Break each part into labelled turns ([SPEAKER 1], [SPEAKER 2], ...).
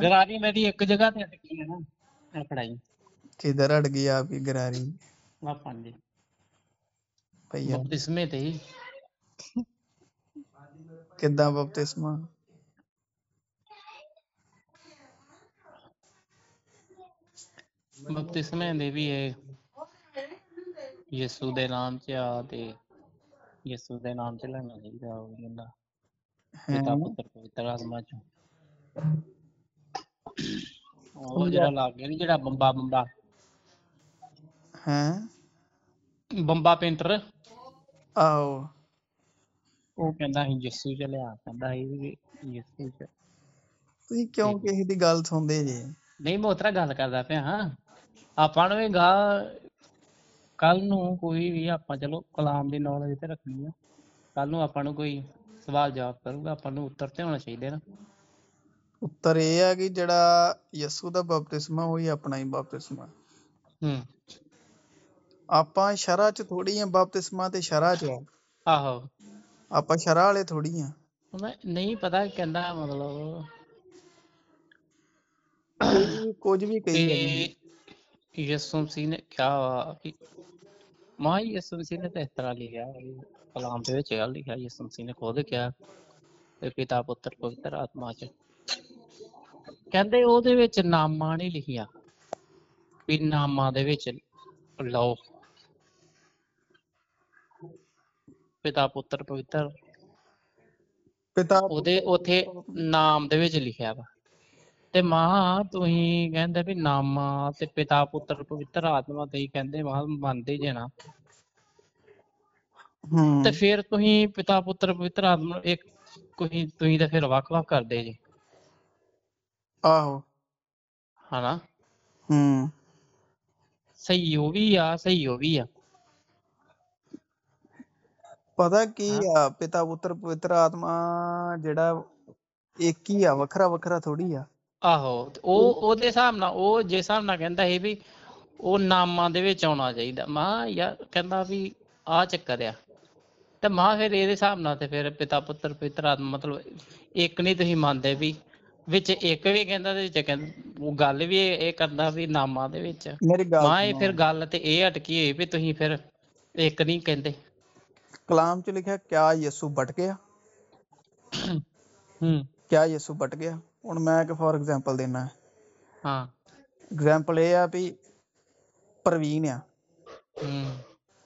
[SPEAKER 1] گراری میری ایک جگہ تے اٹکی ہے نا پڑھائی
[SPEAKER 2] کدھر اٹ گئی آپ کی گراری
[SPEAKER 1] آپ ہاں جی
[SPEAKER 2] بھیا
[SPEAKER 1] بپتسمے تے ہی ਬਪਤਿਸਮੇ? ਦੇ ਵੀ ਇਹ ਯਿਸੂ ਦੇ ਨਾਮ 'ਚ ਆ ਤੇ ਯਿਸੂ ਦੇ ਨਾਮ 'ਚ ਲੈਣਾ ਚਾਹੀਦਾ ਉਹ ਬੰਦਾ
[SPEAKER 2] ਪਿਤਾ ਪੁੱਤਰ
[SPEAKER 1] ਪਵਿੱਤਰ ਆਤਮਾ 'ਚ। اپنے کل کوئی کلام رکھنی جاب کر
[SPEAKER 2] جا یسوسا شرا
[SPEAKER 1] چاہیے لکھا لکھا خود کیا پتا پوتر پویتر آتما چ ناما نے لکھیا بھی ناما در پی لیا ماں تھی کہ ناما پتا پوتر پوتر آتما دا من پھر پتا پوتر پویتر آتما ایک وک وک کردے جی
[SPEAKER 2] چکر
[SPEAKER 1] میرے حاصل پتا پری پرآما مطلب ایک نہیں مانتے
[SPEAKER 2] پرن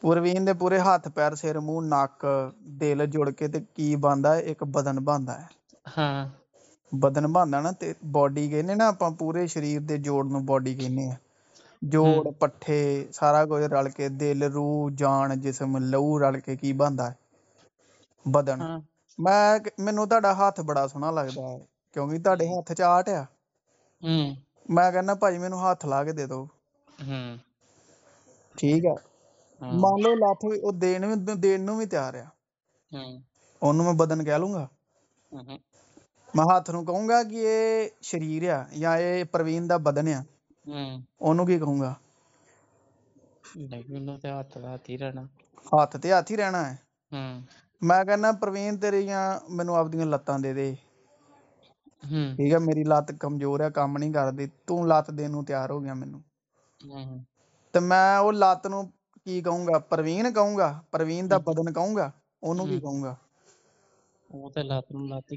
[SPEAKER 2] پروین نے پورے ہاتھ پیر سر مو نک دل جڑ کے باندھا ایک بدن باندھا بدن باندھا پورے شریر لگتا ہے کیونکہ ہاتھ چاہٹ آ می کہ میم ہاتھ لا کے دے دیکھ
[SPEAKER 1] مان
[SPEAKER 2] لو لو دن بھی تیار ہے بدن کہ لوں گا میں ہاتھ نو کہ میری لات کمزور ہے کم نہیں کردی تین تیار ہو گیا میم تات نو کی گا پروین کو بدن کو گا کی گا
[SPEAKER 1] لو لات ہی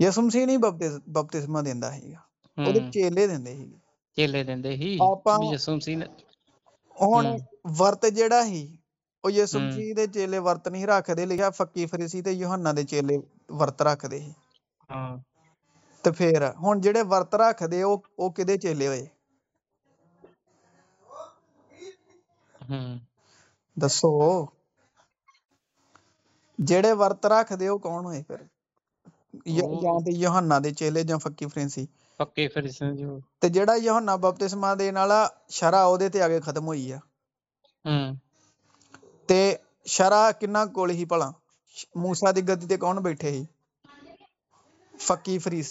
[SPEAKER 2] یسم سی نہیں ببت ہی رکھتے ہی رکھ دے وہ کھلے ہوئے دسو جائے ورت رکھتے وہ کون ہوئے فکی فری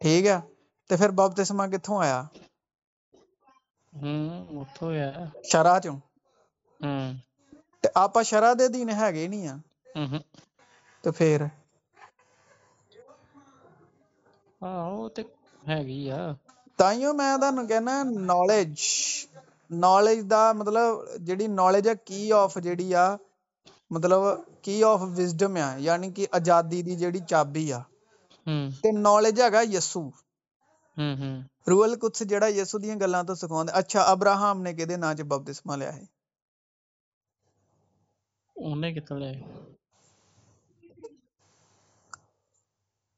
[SPEAKER 2] ٹھیک ہے کتو آیا شرح چرا دن ہے نہیں
[SPEAKER 1] چاب
[SPEAKER 2] نوج ہے یسو دکھ اچھا ابراہم نے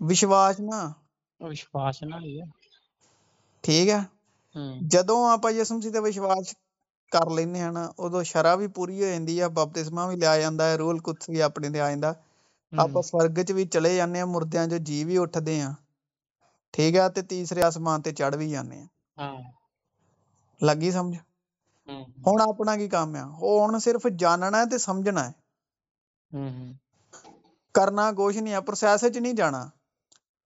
[SPEAKER 2] جد کر لے شرح بھی پوری سوگ چلے جانے تیسرے آسمان سے چڑھ بھی جانے لگی سمجھ
[SPEAKER 1] ہوں
[SPEAKER 2] اپنا کی کام ہے سمجھنا کرنا کچھ نہیں ہے پروسیس چ نہیں جانا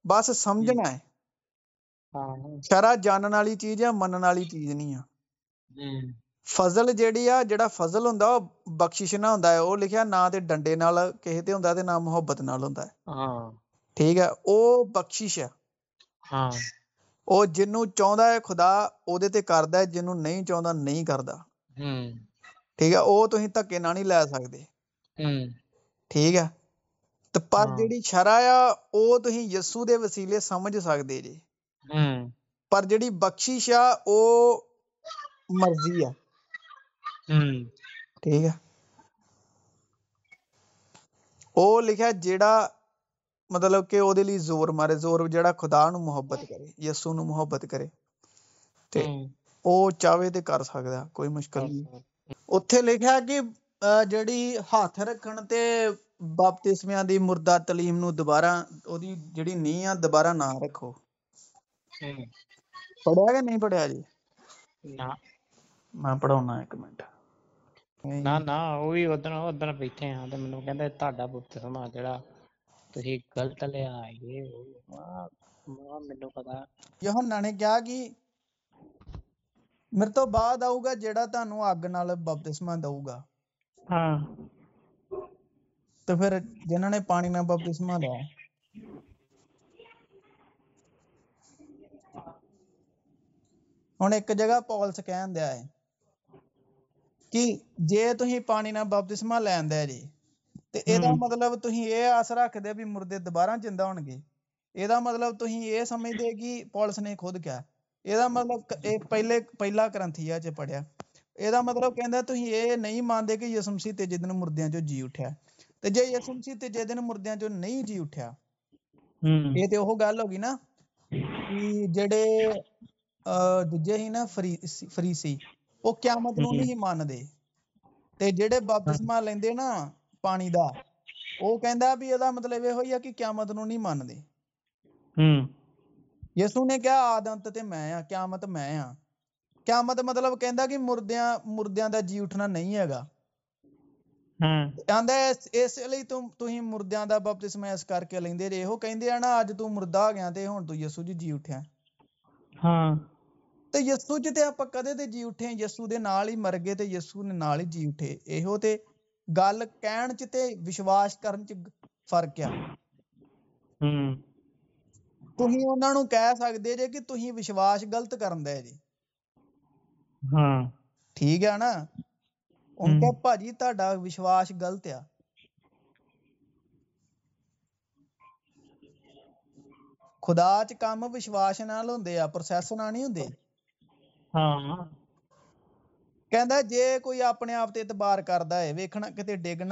[SPEAKER 2] بس سمجھنا ہے فضل جہی ہے نہ ڈنڈے محبت ہے وہ جنو چاہدا کرد جن چاہتا نہیں کر سکتے ٹھیک ہے پر جی شرح یسوسی جا مطلب کہ ادھے زور مارے زور جہاں خدا نظر محبت کرے یسو نت کرے وہ چاہے کر سکتا کوئی مشکل نہیں اتر لکھا کہ ہاتھ رکھن باپتمیا مردہ میرے تو بعد آؤ گا جہاں تگ نالسما دا تو پھر جنہوں نے پانی نہ بپتسما لیا ایک جگہ پولس تو یہ آس رکھ دے بھی مردے دوبارہ زندہ ہوتا مطلب تھی یہ سمجھتے کہ پولس نے خود کیا۔ یہ مطلب پہلے پہلا گرنتھی چ پڑھیا۔ یہ مطلب کہنا یہ نہیں مانتے کہ جسم سیتے جدن مردے چی جی اٹھیا۔ جیسن تیجی دن مردیا چ نہیں جی اٹھایا
[SPEAKER 1] یہ
[SPEAKER 2] تو گل ہو گئی نا جی فریسی قیامت نو مانتے بابس مان لے نا پانی دبئی ہے کہ قیامت نو نہیں مانتے یسو نے کیا آدنت میں قیامت میں قیامت مطلب کہ مردیا مردیا کا جی اٹھنا نہیں ہے گا ردے جی اٹھے یہ گل کہ فرق ہے کہہ سکتے جی کہ تھی وشواس گلت کرنا ڈگنا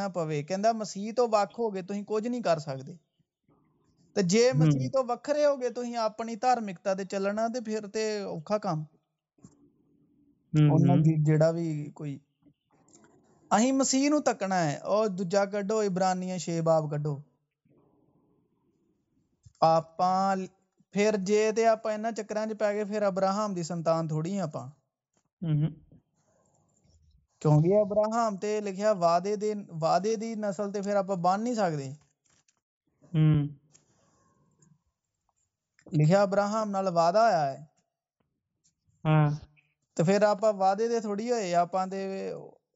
[SPEAKER 2] پوند مسیح وق ہوگے تو کر سکتے وقری ہو گئے تو اپنی تارمکتا چلنا
[SPEAKER 1] اور
[SPEAKER 2] جا کوئی اہ مسیح تکنا ہے اور ابراہم سے لکھا واعدے واعدے کی نسل سے بن نہیں سکتے لکھیا ابراہم نال وایا ہے وعدے سے تھوڑی ہوئے اپ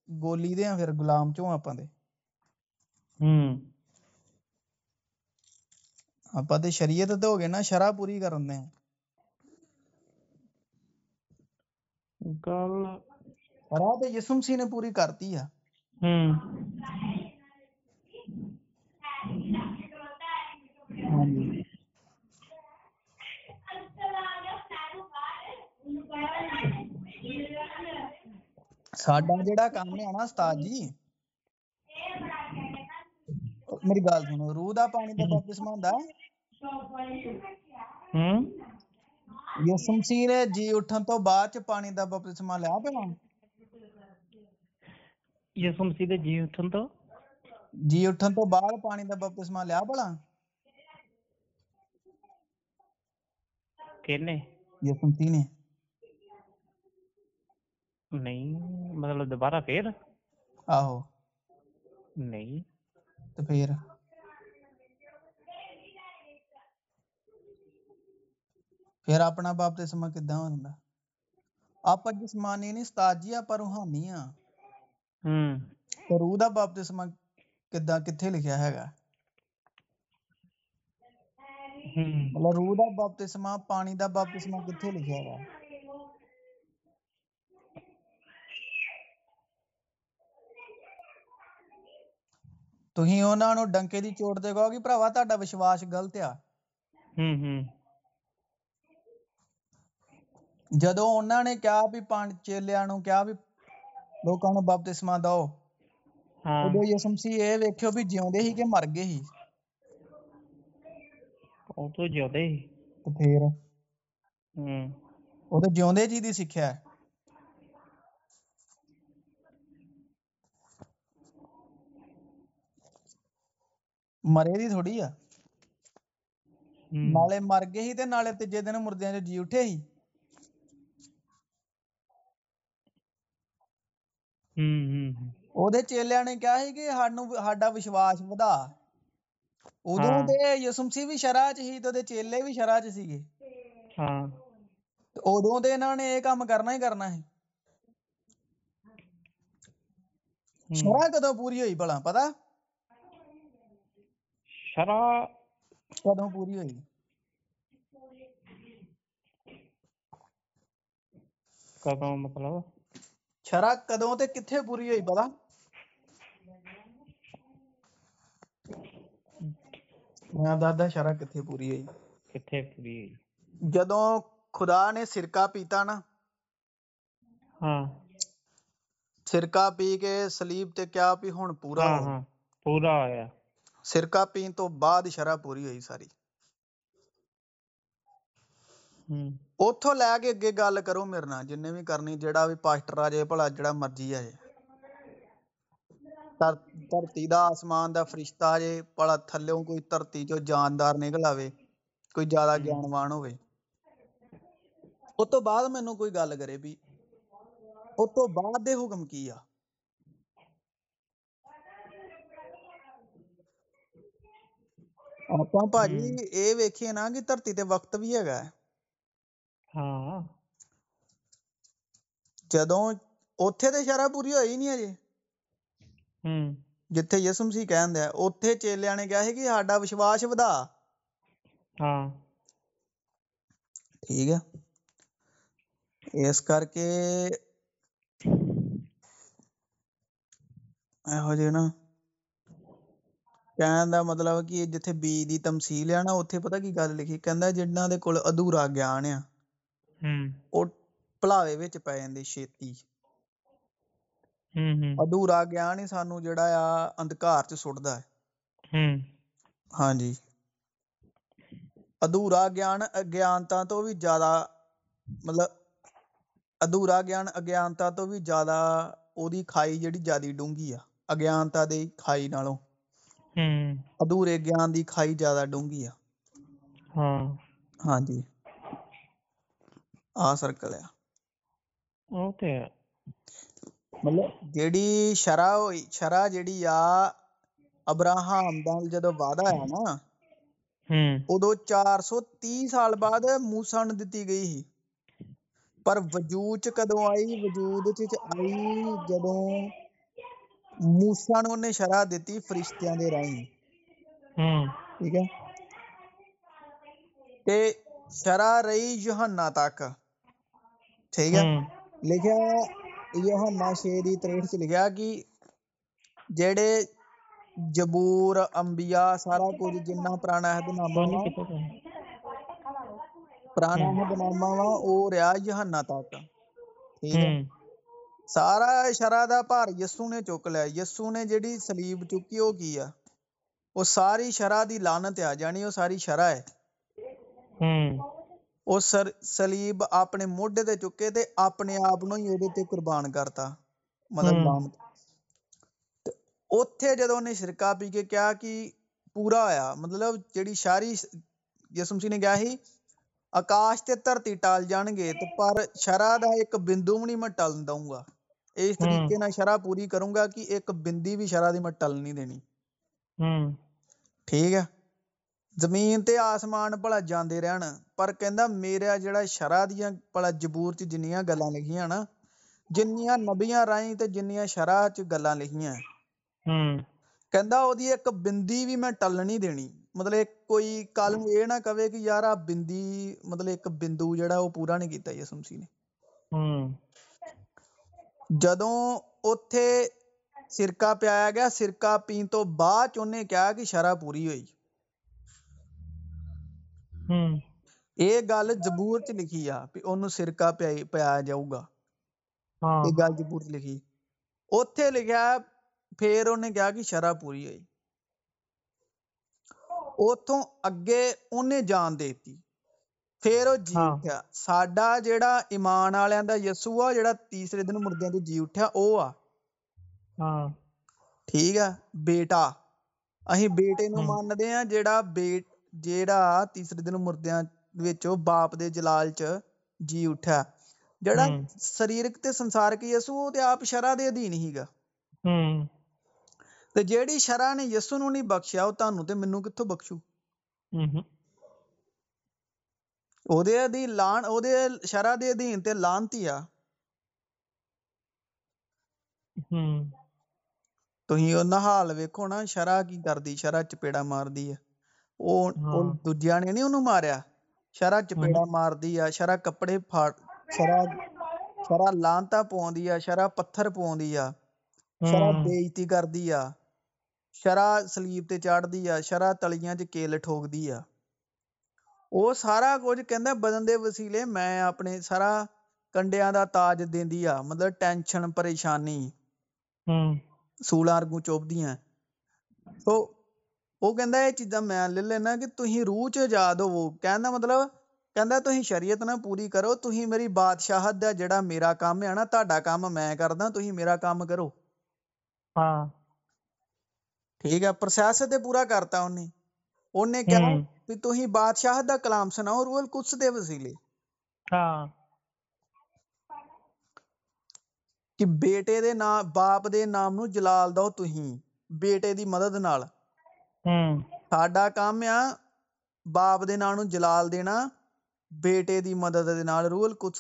[SPEAKER 2] گولی
[SPEAKER 1] دری
[SPEAKER 2] ہو گئے شرح پوری کرسم سی نے پوری کرتی ہے لیا پی
[SPEAKER 1] جی
[SPEAKER 2] جی اٹھانوا لیا پلاسم نے روحانی رو دسما کدا کتنے لکھا ہے گا؟ مطلب روح باپتے پانی کا باپ کتنے لکھا ہے تھی انہوں ڈنکے کی چوٹ سے کہوا تا وشواس گلت آ جانا نے کہا چیلیا نو کیا نپت اسم دوسم یہ جیو ہی کہ مر گئے ہی جیوی جی سکھایا مر تھوڑی آر گئے ہی نالے تیز دن مردے ہی چیلیا نے کیا ہی کہ یسمسی بھی شرح چی چیلے بھی شرح چین کرنا ہی کرنا ہی
[SPEAKER 1] شرح
[SPEAKER 2] کدو پوری ہوئی پلا پتا شرح کی ہاں، جدو خدا نے سرکا پیتا نا۔ سرکا پی کے سلیب تا پورا پورا سرکہ پین تو بعد شرح پوری ہوئی ساری۔ اتو لے کے اگ گل کرو میرے بھی کرنی جاسٹر مرضی آ جائے۔ کا آسمان کا فرشتہ آج پلا تھلو کوئی دھرتی جاندار نکل آئے کوئی زیادہ گیانوان ہو تو بعد من گل کرے بھی اس بعد یہ حکم کی آ؟ وقت بھی ہے جی جسم در چیلیا نے کہا وشواس ودا ٹھیک ہے اس کر کے یہاں کہنے مطلب کہ جیت بیمسیل ہے نا اتنے پتا کی گل لکھی کہ جناد ادھورا گیان آ پی
[SPEAKER 1] جی
[SPEAKER 2] ادھورا گیان ہی سانو جا ادکار چٹ دیں ادھورا گیان اگیانتا تو بھی زیادہ مطلب ادھورا گیان اگیانتا تو بھی زیادہ وہی کھائی جہی زیادہ ڈونگی آ اگیانتا دی مطلب ابراہم دل جدو وا چار سو تی سال بعد موسن دتی گئی ہی۔ پر وجود آئی؟ وجود ਮੂਸਾ ਨੂੰ ਉਹਨੇ ਸ਼ਰਾ ਦਿੱਤੀ ਫਰਿਸ਼ਤਿਆਂ ਦੇ ਰਾਹੀਂ
[SPEAKER 1] ਹੂੰ
[SPEAKER 2] ਠੀਕ ਹੈ ਤੇ ਸ਼ਰਾ ਰਹੀ ਯੋਹੰਨਾ ਤੱਕ ਠੀਕ ਹੈ
[SPEAKER 1] ਹੂੰ
[SPEAKER 2] ਲਿਖਿਆ ਯੋਹੰਨਾ 6 ਦੀ 63 ਚ ਲਿਖਿਆ ਕਿ ਜਿਹੜੇ ਜਬੂਰ ਅੰਬੀਆ ਸਾਰਾ ਕੁਝ ਜਿੰਨਾ ਪੁਰਾਣਾ ਅਹਿਦਨਾਮਾ ਬੋਲੀ ਵਾ ਕਿੱਥੇ
[SPEAKER 1] ਪਈ
[SPEAKER 2] ਪੁਰਾਣਾ ਅਹਿਦਨਾਮਾ ਵਾ ਉਹ ਰਿਹਾ ਯੋਹੰਨਾ ਤੱਕ ਠੀਕ ਹੈ
[SPEAKER 1] ਹੂੰ
[SPEAKER 2] سارا شرح کا پار یسو نے چوک لیا یسو نے جیڑی سلیب چکی ہو کیا وہ ساری شرح کی لانت آ وہ ساری شرح ہے وہ سر سلیب اپنے موڈ تب نو قربان کرتا مطلب اتے جدو نے شرکا پی کے کیا کی پورا آیا مطلب جی شاری جسم سی نے کیا ہی آکاش ترتی ٹال جان گے پر شرح کا ایک بندوں نہیں میں ٹل دوں گا اس طریقے میں شرح پوری کروں گا کہ ایک بندی بھی شرح ٹھیک ہے جنیا نبی رائے جنیاں شرح چلان لکھا کہ ایک بندی بھی میں ٹلنی دینی مطلب ایک کوئی کل یہ نہ یار بندی مطلب ایک بندو جہا وہ پورا نہیں جد ات پہ پینے بعد چھو کہ شرح پوری ہوئی یہ گل جب لکھی آرکا پی پایا جائے گا لکھی اتے لکھیا پھر انہیں کیا کہ شرح پوری ہوئی اتو اگے انہیں جان دے مردیا جلال چی اٹھا جہ شریرک یسوپ شرح ہی گا جیڑی شرح نے یسو نی بخشیا وہ تعین تو مینو کتوں بخشو ادے ادی لانے شرح دانتی نہ شرح کی کردی شرح چپیڑا مار دی نے نہیں ماریا شرح چپیڑا مارا کپڑے شرا لانتا پوندی آ شرح پتھر پولی آجتی کردی آ شرح سلیب سے چاڑی آ شرا تلیا چ کےل ٹھوک دی سارا کچھ بدل میں آد ہو مطلب شریعت نہ پوری کرو تیری بادشاہ جہاں میرا کام ہے نا تا کام میں کردہ تیرا کام کرو ٹھیک ہے پروس پورا کرتا ان تاہم سناؤ روحل جلال کام آپ کے نام جلال دینا بےٹے مدد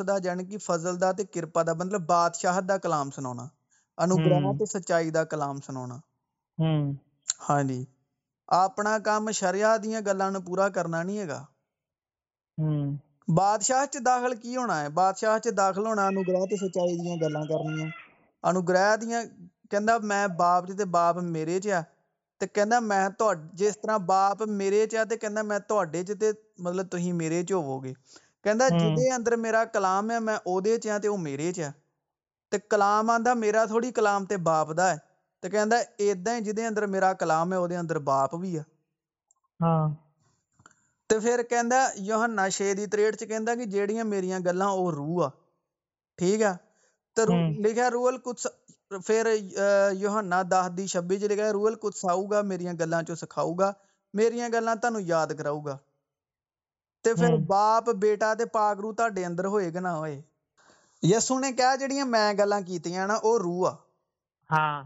[SPEAKER 2] کا جانکی فضل کا کرپا کا مطلب بادشاہ کلام سنا سچائی کا کلام سنا ہاں جی اپنا کام شریا دیا گلان پورا کرنا نہیں ہے بادشاہ چخل کی ہونا ہے بادشاہ سچائی دیا گلو کراپ میرے چاہ جس طرح باپ میرے چلو تیرے چ ہوو گے جی اندر میرا کلام ہے میں ادھے چ میرے چلام آدھا میرا تھوڑی کلام باپ کا ہے ج میرا کلام ہے باپ بھی آپ لکھا دسبی روحل کچھ آؤ گا میری گلا سکھاؤ گا میری گلاد کرا گا باپ بیٹا پاگرو تڈے اندر ہوئے گا نہ ہوئے یسو نے کہا جہاں میں گلا وہ رو
[SPEAKER 1] آ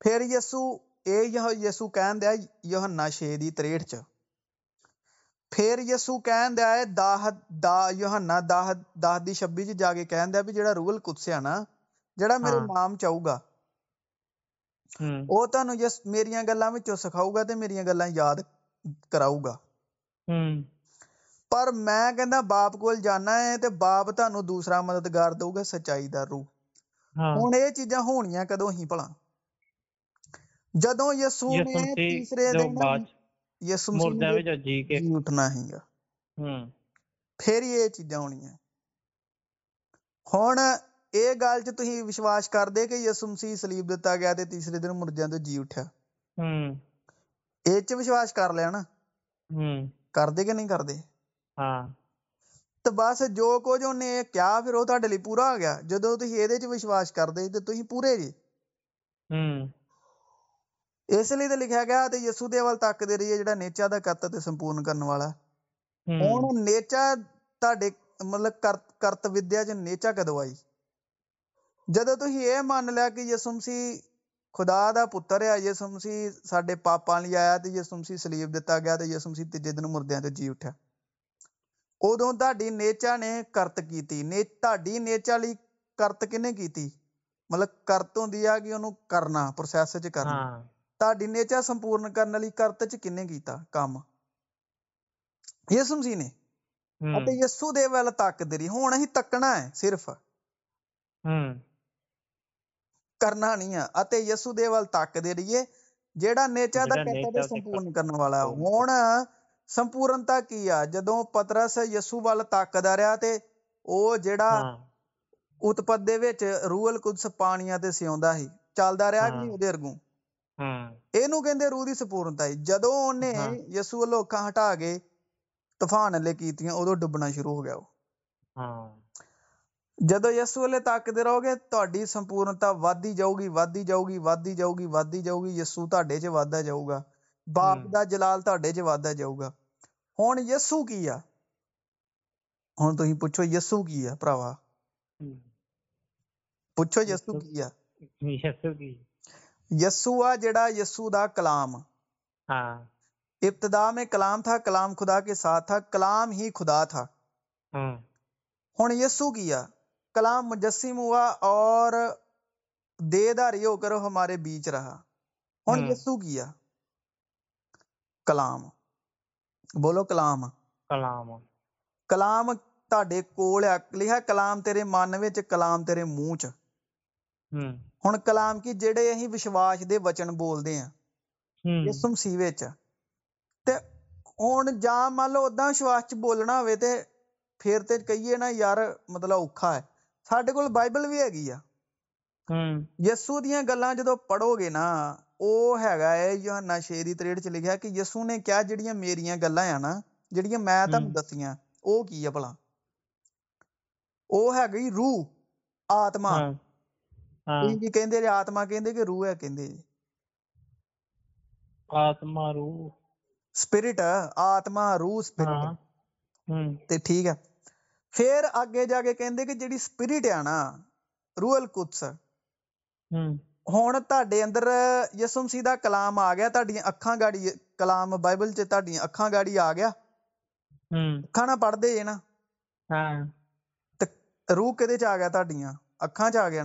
[SPEAKER 2] پھر یسو اے یسو کہن دیا یوحنا 6 دی 63 چ پھر یسو کہن دیا ہے داہد دا یوحنا داہد داہد دی 26 چ جا کے کہن دیا بھی جڑا روحل القدس نا جڑا میرے نام چاہو گا ਉਹ ਤੁਹਾਨੂੰ ਜਸ ਮੇਰੀਆਂ ਗੱਲਾਂ ਵਿੱਚੋਂ ਸਿਖਾਊਗਾ ਤੇ ਮੇਰੀਆਂ ਗੱਲਾਂ ਯਾਦ ਕਰਾਊਗਾ।
[SPEAKER 1] ਹੂੰ।
[SPEAKER 2] ਪਰ ਮੈਂ ਕਹਿੰਦਾ ਬਾਪ ਕੋਲ ਜਾਣਾ ਹੈ ਤੇ ਬਾਪ ਤੁਹਾਨੂੰ ਦੂਸਰਾ ਮਦਦਗਾਰ ਦੇਊਗਾ ਸਚਾਈ ਦਾ ਰੂਹ।
[SPEAKER 1] ਹੁਣ
[SPEAKER 2] ਇਹ ਚੀਜ਼ਾਂ ਹੋਣੀਆਂ ਕਦੋਂ ਹੀ ਭਲਾ। جسومس کر لیا نا؟ کر دے کہ نہیں کرتے بس جو کچھ ان کیا پورا ہو گیا۔ جدو تھی یہ کر اس لیے لکھا گیا یسو دل تک دے رہی ہے جسم سی سلیب دیا گیا جسم سی تیج دن مردے سے جی اٹھا ادو تیچا نے کرت کی تیچا لی کرت کن کی مطلب کرت ہوں کہ وہ کرنا پروس تڈی نیچا سپورن کرنے کرت چاہتا یسو دی وقت ہوں تکنا ہے صرف کرنا نہیں ہے یسو دی و تکتے رہیے جہاں نیچا پورن کرنے والا ہوں سمپورنتا کی ہے جدو پترس یسو وال تک دیا وہ
[SPEAKER 1] جاپدی
[SPEAKER 2] روحل کچھ پانی سیا چلتا رہا کہ وہ ارگ رویری سپورنتا یسو تڈے چھدا جائے گا باپ کا جلال تڈے چھدا جائے گا ہوں یسو کی آچو یسو کی
[SPEAKER 1] ہے
[SPEAKER 2] یسو آ جڑا یسو دا کلام۔
[SPEAKER 1] ہاں۔
[SPEAKER 2] ابتدا میں کلام تھا کلام خدا کے ساتھ تھا کلام ہی خدا تھا۔ ہوں یسو کیا کلام مجسم ہوا اور دے داری ہو کر ہمارے بیچ رہا۔ ہوں ہاں۔ یسو کیا کلام۔ بولو کلام۔
[SPEAKER 1] کلام۔
[SPEAKER 2] کلام ਤੁਹਾਡੇ کول ਆ ਲਿਖਿਆ کلام تیرے ਮਨ ਵਿੱਚ ਕਲਾਮ منہ چ۔ 'ਚ
[SPEAKER 1] ہوں
[SPEAKER 2] کلام جہیں اہ وشواس کے وچن بولتے نہ مطلب یسو دیا گلا جڑو گے نا وہ ہے نا شعری تریڑ چ لکھا کہ یسو نے کیا جڑی میری گلا جیڑی میں وہ کی ہے وہ ہے گئی رو آتما
[SPEAKER 1] آتما رو ہے
[SPEAKER 2] سپرٹ آتما رو سپرٹ ہے کلام آ گیا اکا گاڑی کلام بائبل چکھا گاڑی آ گیا نہ پڑھتے روح کے آ گیا تاڈیا اکا چیا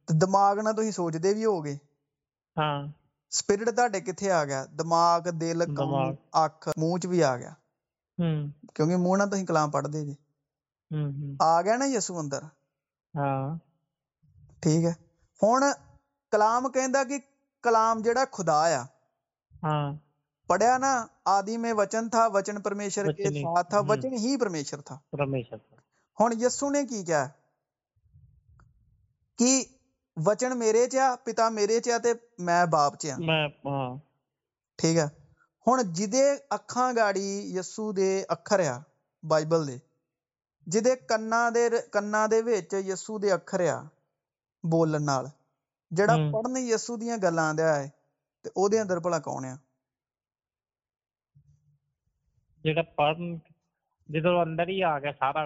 [SPEAKER 2] دماغ سوچتے بھی ہو گئے
[SPEAKER 1] ہاں
[SPEAKER 2] سپرٹ دل چاہیے کلام پڑھتے ہر کلام کہ کلام جہ خدا
[SPEAKER 1] آ
[SPEAKER 2] پڑھا نہ آدی میں وچن تھا وچن پرمیشور کے ساتھ تھا وچن ہی پرمیشر تھا ہوں یسو نے کی کیا وچن میرے پا میرے اکرا بولن جا پڑھنے یسو دیا ہے کون
[SPEAKER 1] آدھار ہی آ گیا سارا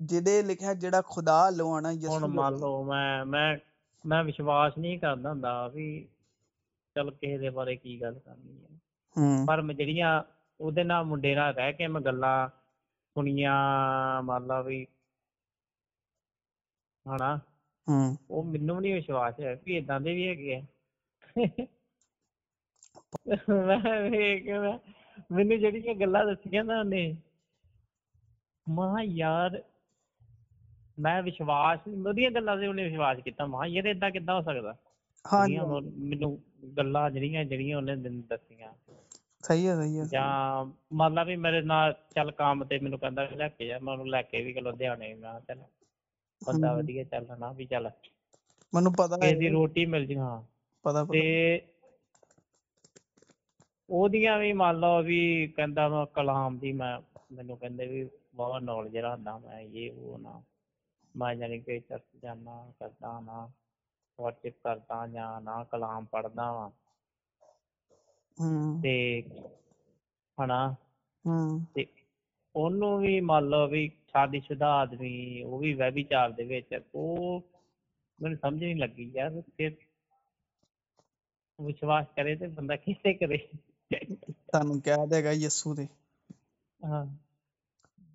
[SPEAKER 2] لکھا جا خدا لو میں
[SPEAKER 1] میری جہ گلا دسی مار میں روٹی مل جانا بھی مان لو کلام رو شادی شدہ آدمی چارج نہیں لگی یار وشواس کرے بند کی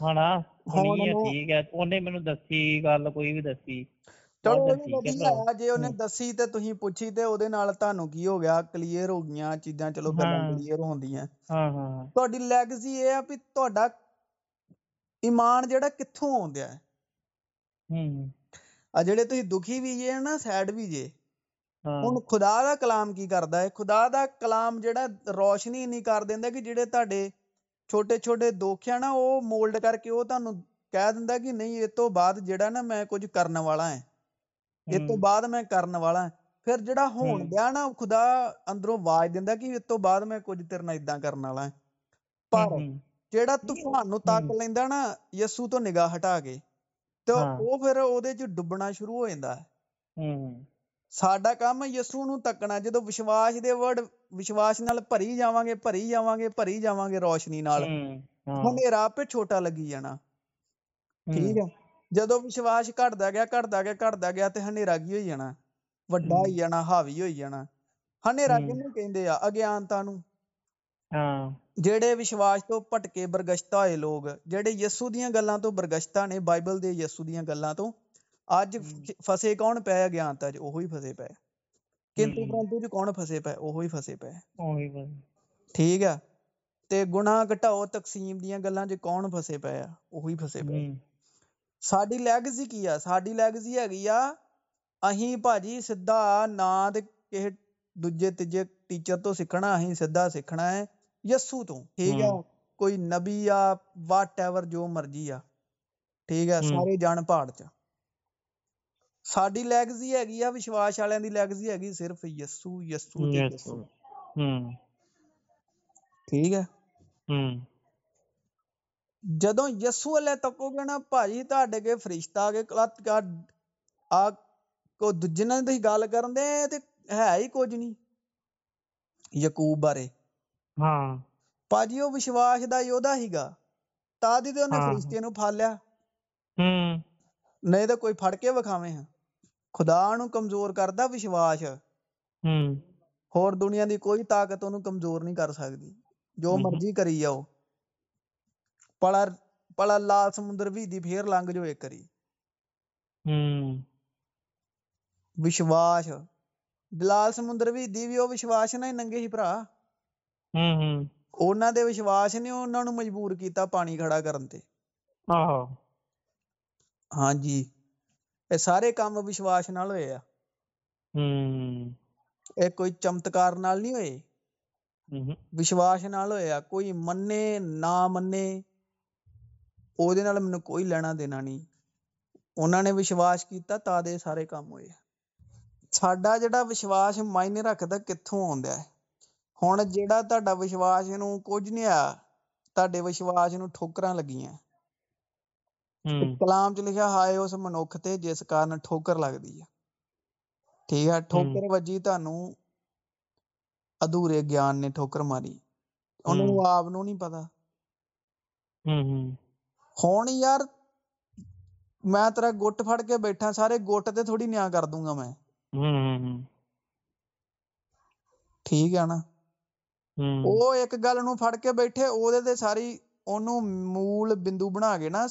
[SPEAKER 1] جی
[SPEAKER 2] دے نہ کردا ہے خدا دے تھی خدا اندروج دینا کہ اس بعد میںرنا ادا کرنا پر جہاں طوفان تک لینا یسو تو نگاہ ہٹا کے تو وہ ڈبنا شروع ہو جاتا ہے سا کام یسو نکنا جدوش دشواس گے روشنی جب وشواستا گیا جنا وی جانا ہاوی ہو جانا کھنڈے آگانتا جہاں وشواس تو پٹکے برگشتا ہوئے لوگ جہے یسو دیا گلاگشتہ نے بائبل کے یسو دیا گلا سیدا نہ سیکھنا سیکھنا ہے یسو تو ٹھیک ہے کوئی نبی آ وٹ ایور جو مرضی آ ٹھیک ہے سارے جان پہاڑ چ ساڑی لگزی ہے جدو یسو والے فرشتا گل کرس کا یوزا ہی گا تاج فرشتے نا لیا نہیں تو کوئی فر کے بخاوے خدا نو کمزور کردہ وشواس دنیا کی کوئی طاقت کمزور نہیں کری لال وشواس لال سمندر بھی نگے ہی وشواس نے مجبور کیا پانی کھڑا کر یہ سارے کام وشواس نال ہوئے آ کوئی چمتکار نہیں ہوئے وشواس نال ہوئے کوئی من نہ من کوئی لینا دین نہیں انہوں نے وشواس کی تا دے سارے کام ہوئے سڈا جہاں وشواس مائن رکھتا کتوں آن جاڈا وشواس نو کچھ نہیں آیا تے وشواس نو ٹھوکر لگی ہیں کلام چ لکھا منگی ادور ہو گٹ فار بٹا سارے گٹ تم ٹھیک ہے نا وہ ایک گل نو فر کے بیٹھے ادا ساری مو بند بنا کے میں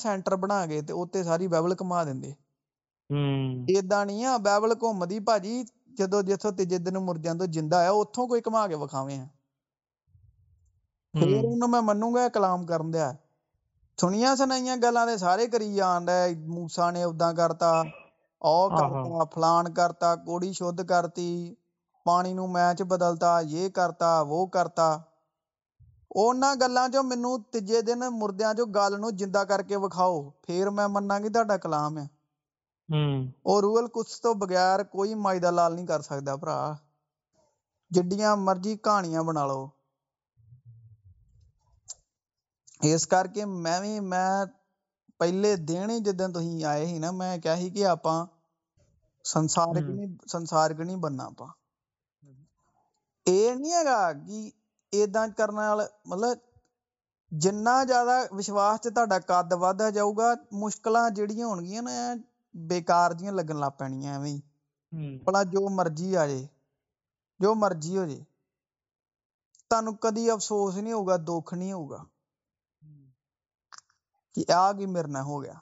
[SPEAKER 2] کلام کر سنیا سنا گلا سارے کری آ موسا نے ادا کرتا کر فلان کرتا کوتی پانی میچ بدلتا یہ کرتا وہ کرتا گلا می تیج دن مردیا چل نا کر کے وقا پھر میں بغیر کوئی مائی دال نہیں کر سکتا جنڈیا مرضی کھانیا بنا لو اس کر کے میں پہلے دن ہی جد آئے ہی نہ میں کہ آپ نہیں سنسارک نہیں بننا پا یہ ہے گا کہ مطلب جناس چاہیے تد افسوس نہیں ہوگا دکھ نہیں ہوگا کہ آ گئی میرے نا ہو گیا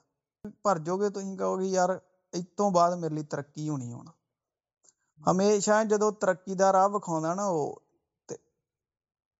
[SPEAKER 2] پرجو گے تو کہ یار اتوں بعد میرے لیے ترقی ہونی ہونا ہمیشہ جدو ترقی کا راہ دکھا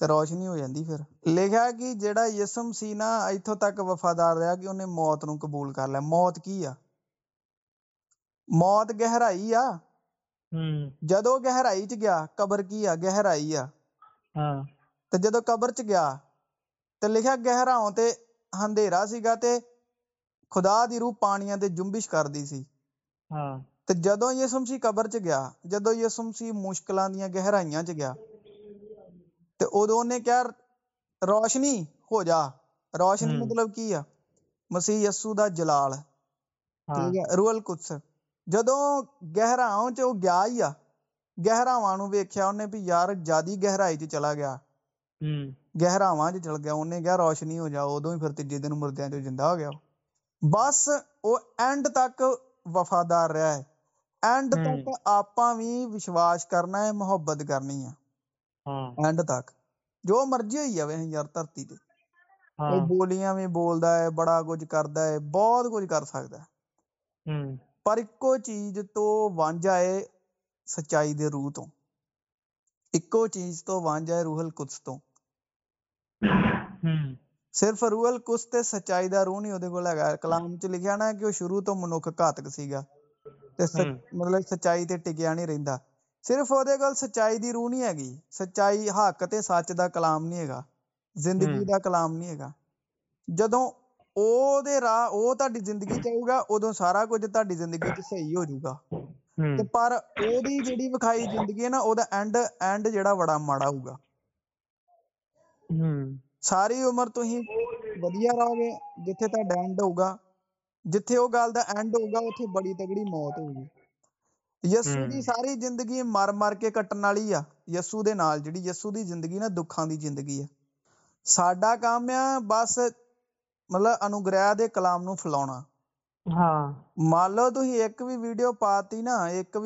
[SPEAKER 2] تو روشنی ہو جاتی پھر لکھا کہ جہاں یسم سنا اتو تک وفادار رہا کہ انہیں موت نبول کر لیا موت کی آ موت گہرائی آ جوں گہرائی چیا قبر کی آ گہرائی جدو قبر چیا تو لکھا گہرا ہندیرا سا خدا کی روح پانیا جمبش کر دی جدو یسم سی قبر چ گیا جد یسم سر مشکل دیا گہرائی چیا تو ادو انہ روشنی ہو جا روشنی مطلب کی مسیحسو جلال۔
[SPEAKER 1] ٹھیک
[SPEAKER 2] ہے روک جدو گہراؤں چاہ ہی آ گہرا نیکیا بھی یار جادی گہرائی چلا گیا۔ گہراواں چلا گیا انہیں کیا روشنی ہو جا ادو ہی تیجے دن مردوں سے جہاں ہو گیا۔ بس وہ اینڈ تک وفادار رہا ہے۔ وشواس کرنا ہے محبت کرنی ہے۔ جو مرضی ہوئی یارتی بولیاں بھی بول رہے بڑا کچھ کرتا ہے بہت کچھ کر سکتا ہے سچائی دکو چیز تو وج آئے روحل کچھ تو صرف روحل کس سے سچائی کا روح نہیں وہ کلام چ لکھا نہ کہ وہ شروع تو منک گاتک سا مطلب سچائی سے ٹکیا نہیں ریند صرف وہ سچائی کی روح نہیں ہے سچائی حق تک زندگی کا کلام نہیں ہے پر وہ وکھائی زندگی ہے ناڈ اینڈ جہاں بڑا ماڑا ہوگا ساری عمر تھی ودیا رہے جیڈ ہوگا جیت ہوگا اتنی بڑی تگڑی موت ہوگی یسو کی ساری زندگی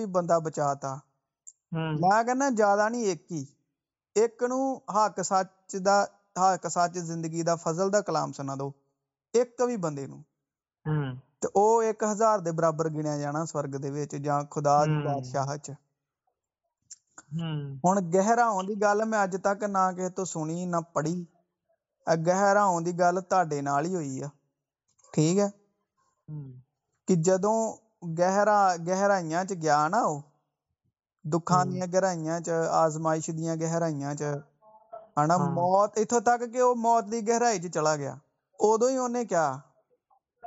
[SPEAKER 2] بندہ بچا تا میں زیادہ نہیں ایک ہی ایک نظر ہاک سچ دلام سنا دو ایک بھی بندے ہزار برابر گنیا جانا سورگا شاہ گہرا پڑھی گہرا ٹھیک ہے کہ جدو گہرا گہرائی چیا دکھا دیا گہرائی چ آزمائش دیا گہرائی چوت اتو تک کہ وہ موت کی گہرائی چلا گیا ادو ہی انہیں کیا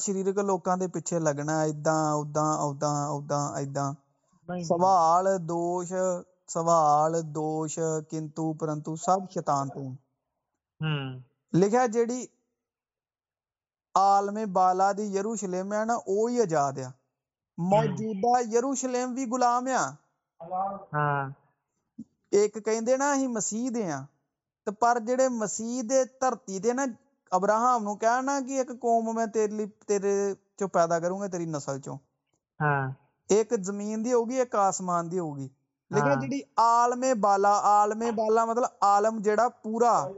[SPEAKER 2] شریرک لوکے لگنا ادا ادا ادا ادا ادا سوال دوش سوال لکھا جی آلمی بالا دیروشل ہے نا وہی آزاد ہے موجودہ یاروشل بھی گلام آسیح پر جہاں مسیح دھرتی ابراہم نو کہنا کہ ایک قوم میں تیرے لی تیرے چوں پیدا کروں گا تیری نسل چوں ایک زمین دی ہوگی ایک آسمان دی ہوگی لیکن جڑی عالم بالا عالم بالا مطلب عالم جڑا پورا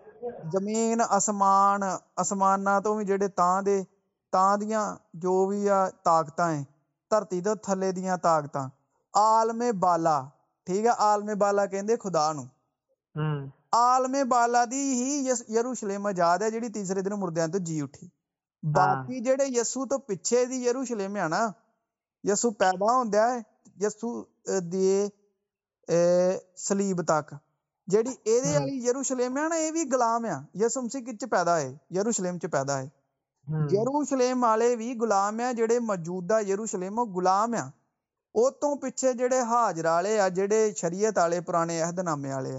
[SPEAKER 2] ਜ਼ਮੀਨ ਅਸਮਾਨ ਅਸਮਾਨਾਂ ਤੋਂ ਵੀ ਜਿਹੜੇ ਤਾਂ ਦੇ ਤਾਂ ਦੀਆਂ ਜੋ ਵੀ ਆ ਤਾਕਤਾਂ ਐ ਧਰਤੀ ਤੋਂ ਥੱਲੇ ਦੀਆਂ ਤਾਕਤਾਂ। ਆਲਮੇ ਬਾਲਾ ਠੀਕ ਆ? ਆਲਮੇ ਬਾਲਾ ਕਹਿੰਦੇ ਖੁਦਾ ਨੂੰ।
[SPEAKER 1] ਹੂੰ।
[SPEAKER 2] آلمی بالا ہی یروشلیم آزاد ہے جی تیسرے دن مردے تو جی اٹھی باقی جہاں یسو تو پیچھے یروشلیم آ یسو پیدا ہوسو دیب تک یروشلیم آم ہے یسوم سکا ہے یاروشلیم چ پیدا ہے یروشلیم آئے بھی گلام ہے جہاں موجود یوروشلیم گلام ہے اس پیچھے جہاں ہاجر والے آ جڑے شریعت آرانے اہدنامے والے آ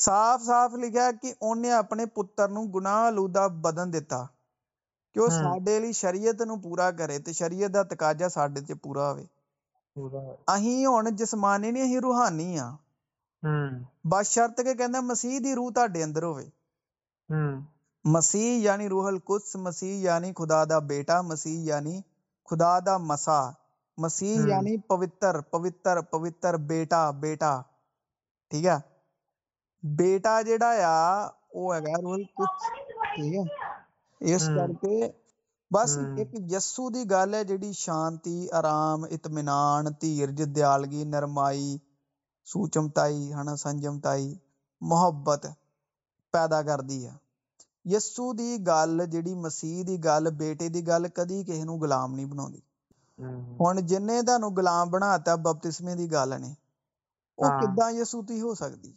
[SPEAKER 2] صاف صاف لکھا کہ انہیں اپنے پتر لوگ دے شریت پورا کرے شریعت نہیں روحانی شرط کے مسیح دی روح تڈے اندر ہوئے مسیح یعنی روح القدس مسیح یعنی خدا دا بیٹا مسیح یعنی خدا دا مسا مسیح یعنی پوتر پوتر پوتر بیٹا بیٹا ٹھیک ہے بیٹا جہ ہے گا روحل کچھ اس کے بس ایک یسو دی گل ہے جیڑی شانتی دیالگی نرمائی سوچمتائی تائی سنجمتائی محبت پیدا کر دیسو گل جیڑی مسیح کی گل بی گلام نہیں بنا ہوں جن تم بنا تبتسمے گل نے وہ کدا یسوتی ہو سکتی